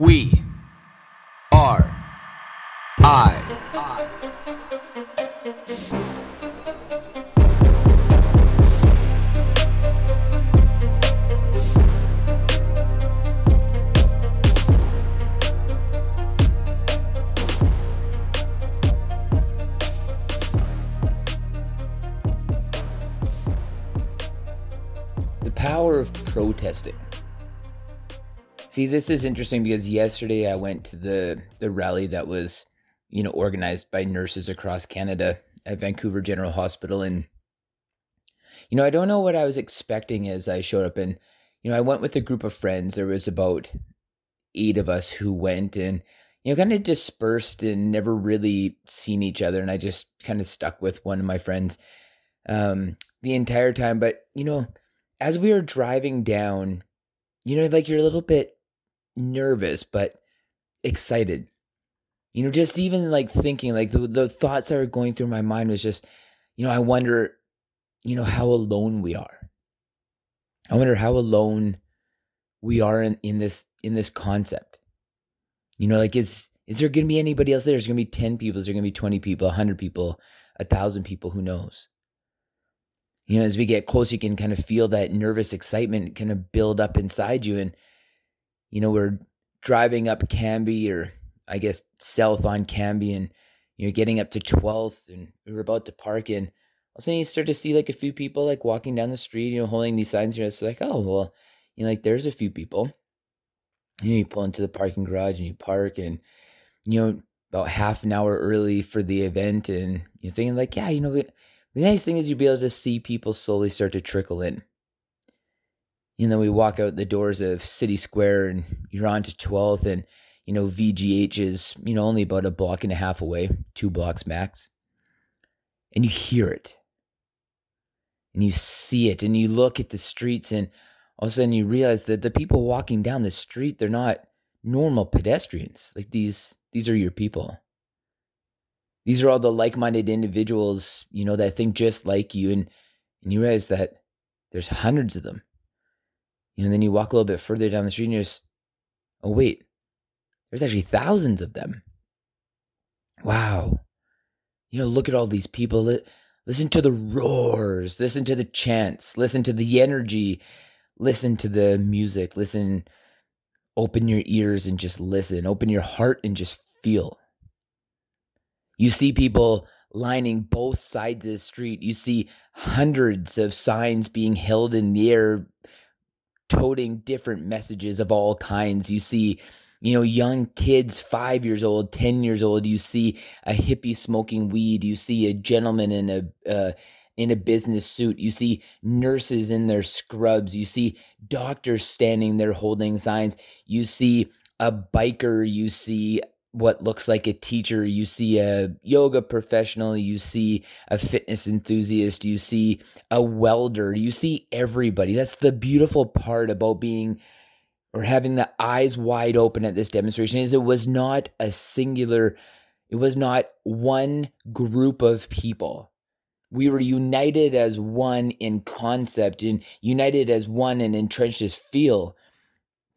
We are I. The power of protesting. See, this is interesting because yesterday I went to the the rally that was, you know, organized by nurses across Canada at Vancouver General Hospital. And you know, I don't know what I was expecting as I showed up. And you know, I went with a group of friends. There was about 8 of us who went and you know, kind of dispersed and never really seen each other. And I just kind of stuck with one of my friends um the entire time, but you know, as we were driving down, you know, like you're a little bit nervous but excited. You know, just even like thinking, like the the thoughts that were going through my mind was just, you know, I wonder, you know, how alone we are. I wonder how alone we are in, in this in this concept. You know, like is is there gonna be anybody else there? There's gonna be 10 people, is there gonna be 20 people, hundred people, a thousand people, who knows? You know, as we get close, you can kind of feel that nervous excitement kind of build up inside you. And you know, we're driving up Cambie or I guess south on Cambie and you're getting up to 12th and we were about to park in. All of a sudden you start to see like a few people like walking down the street, you know, holding these signs here. It's like, oh, well, you know, like there's a few people. You, know, you pull into the parking garage and you park and, you know, about half an hour early for the event. And you're thinking like, yeah, you know, the nice thing is you'll be able to see people slowly start to trickle in you know, we walk out the doors of City Square and you're on to 12th and, you know, VGH is, you know, only about a block and a half away, two blocks max. And you hear it. And you see it and you look at the streets and all of a sudden you realize that the people walking down the street, they're not normal pedestrians. Like these these are your people. These are all the like-minded individuals, you know, that think just like you and and you realize that there's hundreds of them and then you walk a little bit further down the street and you're just, oh, wait, there's actually thousands of them. Wow. You know, look at all these people. Listen to the roars, listen to the chants, listen to the energy, listen to the music, listen, open your ears and just listen, open your heart and just feel. You see people lining both sides of the street. You see hundreds of signs being held in the air toting different messages of all kinds. You see, you know, young kids, five years old, 10 years old. You see a hippie smoking weed. You see a gentleman in a, uh, in a business suit. You see nurses in their scrubs. You see doctors standing there holding signs. You see a biker. You see what looks like a teacher, you see a yoga professional, you see a fitness enthusiast, you see a welder, you see everybody. That's the beautiful part about being or having the eyes wide open at this demonstration is it was not a singular it was not one group of people. We were united as one in concept and united as one and entrenched as feel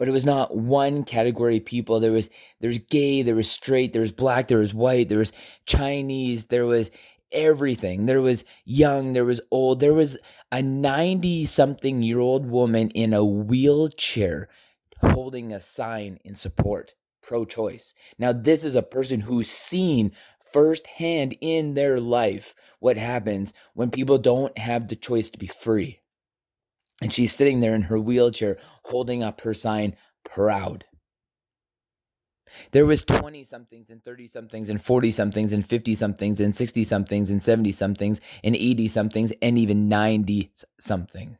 but it was not one category of people. There was there was gay, there was straight, there was black, there was white, there was Chinese, there was everything. There was young, there was old, there was a 90 something year old woman in a wheelchair holding a sign in support pro choice. Now, this is a person who's seen firsthand in their life what happens when people don't have the choice to be free. And she's sitting there in her wheelchair holding up her sign, proud. There was 20 somethings and 30 somethings and 40 somethings and 50 somethings and 60 somethings and 70 somethings and 80 somethings and even 90 somethings.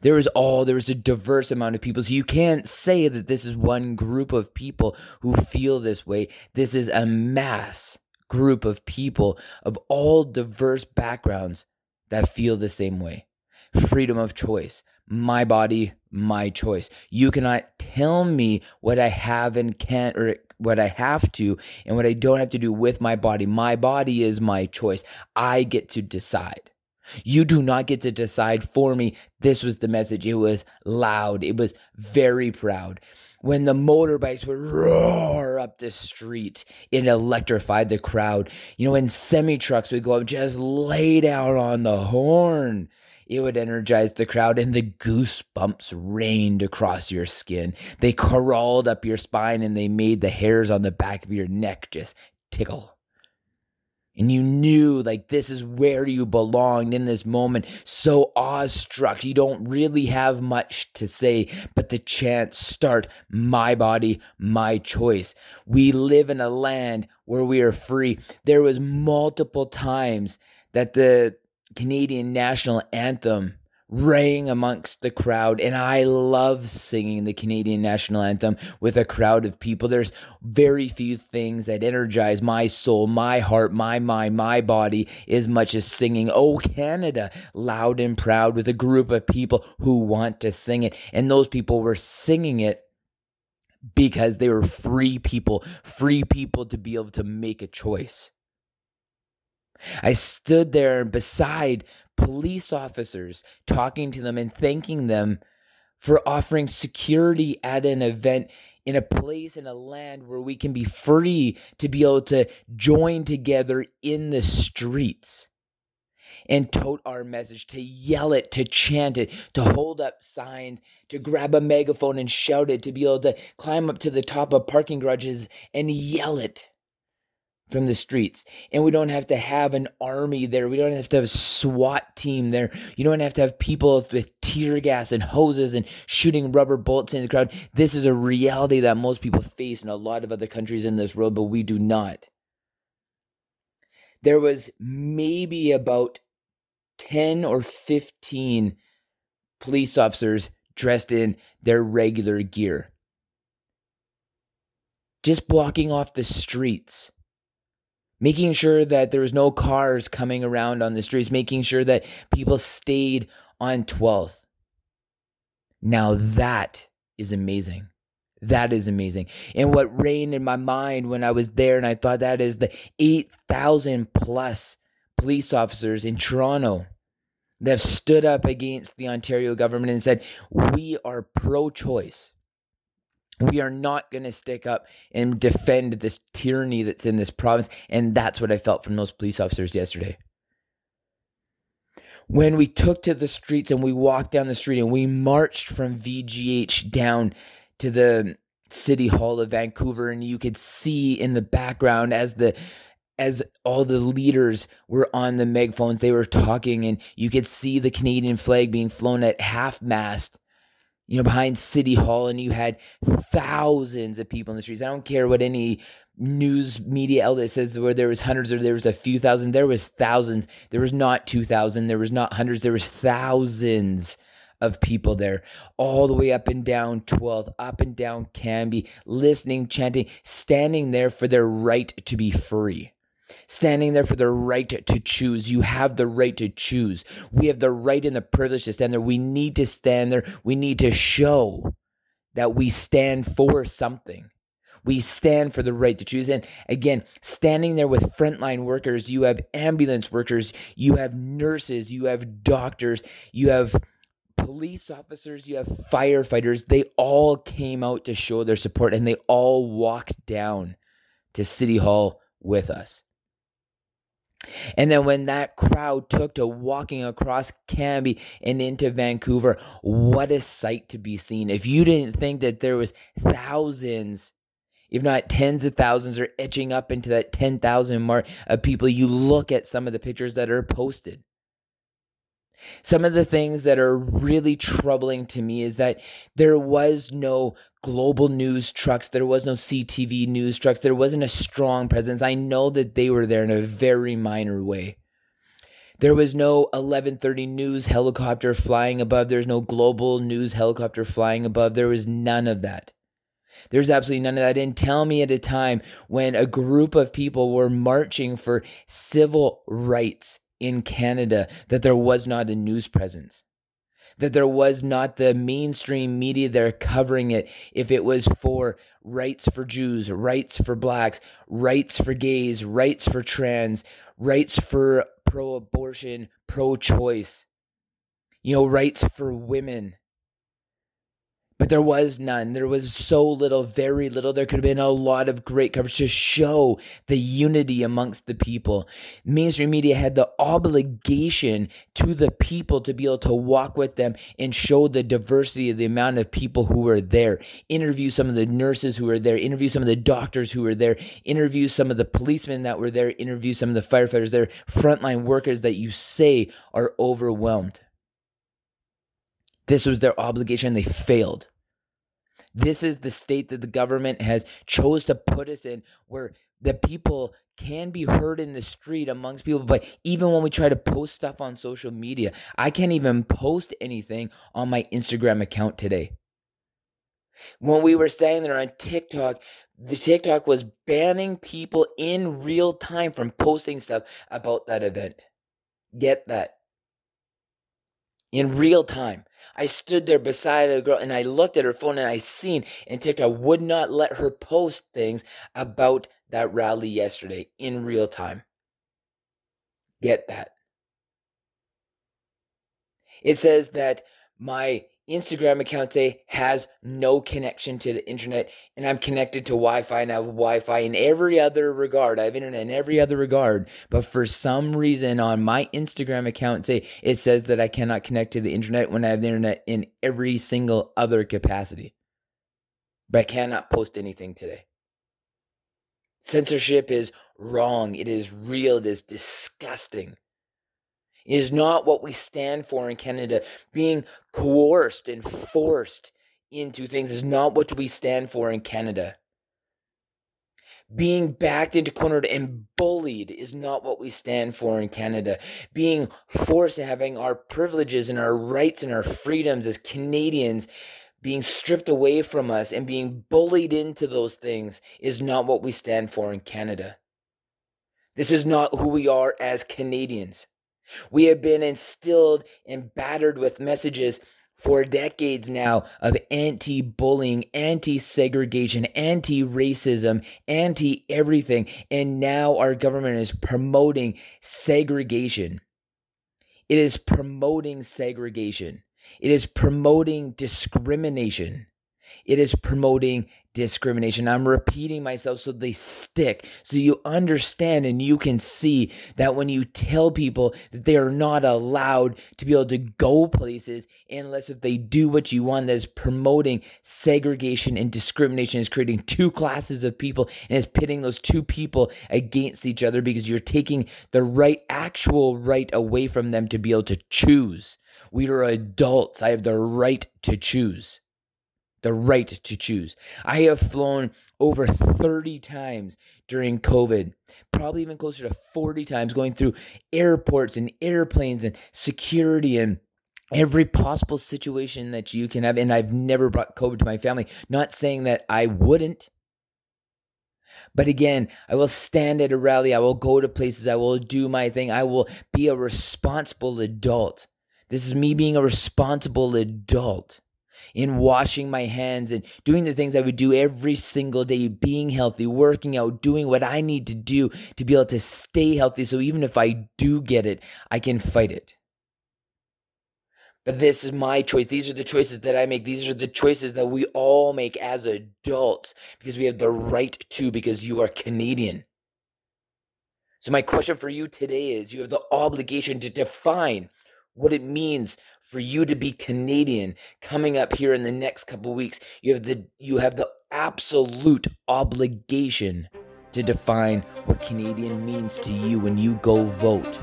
There was all there was a diverse amount of people. So you can't say that this is one group of people who feel this way. This is a mass group of people of all diverse backgrounds that feel the same way freedom of choice. My body, my choice. You cannot tell me what I have and can't, or what I have to, and what I don't have to do with my body. My body is my choice. I get to decide. You do not get to decide for me. This was the message. It was loud. It was very proud. when the motorbikes would roar up the street, it electrified the crowd. You know, when semi trucks would go up, just lay down on the horn. It would energize the crowd, and the goosebumps rained across your skin. They crawled up your spine, and they made the hairs on the back of your neck just tickle. And you knew like this is where you belonged in this moment. So awestruck. You don't really have much to say but the chant start my body my choice. We live in a land where we are free. There was multiple times that the canadian national anthem rang amongst the crowd. And I love singing the Canadian national anthem with a crowd of people. There's very few things that energize my soul, my heart, my mind, my body as much as singing Oh Canada loud and proud with a group of people who want to sing it. And those people were singing it because they were free people, free people to be able to make a choice. I stood there beside police officers, talking to them and thanking them for offering security at an event in a place in a land where we can be free to be able to join together in the streets and tote our message, to yell it, to chant it, to hold up signs, to grab a megaphone and shout it, to be able to climb up to the top of parking garages and yell it from the streets. And we don't have to have an army there. We don't have to have a SWAT team there. You don't have to have people with tear gas and hoses and shooting rubber bullets in the crowd. This is a reality that most people face in a lot of other countries in this world, but we do not. There was maybe about 10 or 15 police officers dressed in their regular gear. Just blocking off the streets making sure that there was no cars coming around on the streets, making sure that people stayed on 12th. Now that is amazing. That is amazing. And what reigned in my mind when I was there, and I thought that is the 8,000 plus police officers in Toronto that have stood up against the Ontario government and said, We are pro choice. We are not going to stick up and defend this tyranny that's in this province. And that's what I felt from those police officers yesterday. When we took to the streets and we walked down the street and we marched from VGH down to the city hall of Vancouver and you could see in the background as the as all the leaders were on the megaphones they were talking and you could see the Canadian flag being flown at half mast you know, behind City Hall, and you had thousands of people in the streets. I don't care what any news media outlet says where there was hundreds or there was a few thousand. There was thousands. There was not two thousand. There was not hundreds. There was thousands of people there, all the way up and down 12th, up and down Cambie, listening, chanting, standing there for their right to be free standing there for the right to choose. You have the right to choose. We have the right and the privilege to stand there. We need to stand there. We need to show that we stand for something. We stand for the right to choose. And again, standing there with frontline workers, you have ambulance workers, you have nurses, you have doctors, you have police officers, you have firefighters. They all came out to show their support and they all walked down to City Hall with us. And then when that crowd took to walking across Cambie and into Vancouver, what a sight to be seen. If you didn't think that there was thousands, if not tens of thousands, or etching up into that 10,000 mark of people, you look at some of the pictures that are posted. Some of the things that are really troubling to me is that there was no global news trucks, there was no CTV news trucks, there wasn't a strong presence. I know that they were there in a very minor way. There was no 1130 news helicopter flying above. There's no global news helicopter flying above. There was none of that. There's absolutely none of that. And tell me at a time when a group of people were marching for civil rights in Canada that there was not a news presence, that there was not the mainstream media there covering it. If it was for rights for Jews, rights for blacks, rights for gays, rights for trans, rights for pro abortion, pro choice, you know, rights for women. But there was none. There was so little, very little. There could have been a lot of great coverage to show the unity amongst the people. Mainstream media had the obligation to the people to be able to walk with them and show the diversity of the amount of people who were there. Interview some of the nurses who were there, interview some of the doctors who were there, interview some of the policemen that were there, interview some of the firefighters there, frontline workers that you say are overwhelmed. This was their obligation. They failed. This is the state that the government has chose to put us in where the people can be heard in the street amongst people but even when we try to post stuff on social media i can't even post anything on my instagram account today when we were standing there on tiktok the tiktok was banning people in real time from posting stuff about that event get that in real time. I stood there beside a girl and I looked at her phone and I seen and TikTok would not let her post things about that rally yesterday in real time. Get that. It says that my Instagram account say has no connection to the internet, and I'm connected to Wi-Fi and I have Wi-Fi in every other regard. I have internet in every other regard, but for some reason on my Instagram account say it says that I cannot connect to the internet when I have the internet in every single other capacity. But I cannot post anything today. Censorship is wrong. It is real. It is disgusting is not what we stand for in Canada. Being coerced and forced into things is not what we stand for in Canada. Being backed into cornered and bullied is not what we stand for in Canada. Being forced and having our privileges and our rights and our freedoms as Canadians being stripped away from us and being bullied into those things is not what we stand for in Canada. This is not who we are as Canadians. We have been instilled and battered with messages for decades now of anti bullying, anti segregation, anti racism, anti everything. And now our government is promoting segregation. It is promoting segregation. It is promoting discrimination. It is promoting discrimination. I'm repeating myself so they stick, so you understand and you can see that when you tell people that they are not allowed to be able to go places unless if they do what you want, that is promoting segregation and discrimination, is creating two classes of people and is pitting those two people against each other because you're taking the right, actual right away from them to be able to choose. We are adults. I have the right to choose the right to choose. I have flown over 30 times during COVID, probably even closer to 40 times, going through airports and airplanes and security and every possible situation that you can have. And I've never brought COVID to my family. Not saying that I wouldn't. But again, I will stand at a rally. I will go to places. I will do my thing. I will be a responsible adult. This is me being a responsible adult in washing my hands and doing the things I would do every single day, being healthy, working out, doing what I need to do to be able to stay healthy. So even if I do get it, I can fight it. But this is my choice. These are the choices that I make. These are the choices that we all make as adults because we have the right to, because you are Canadian. So, my question for you today is you have the obligation to define what it means for you to be Canadian coming up here in the next couple weeks. You have the you have the absolute obligation to define what Canadian means to you when you go vote.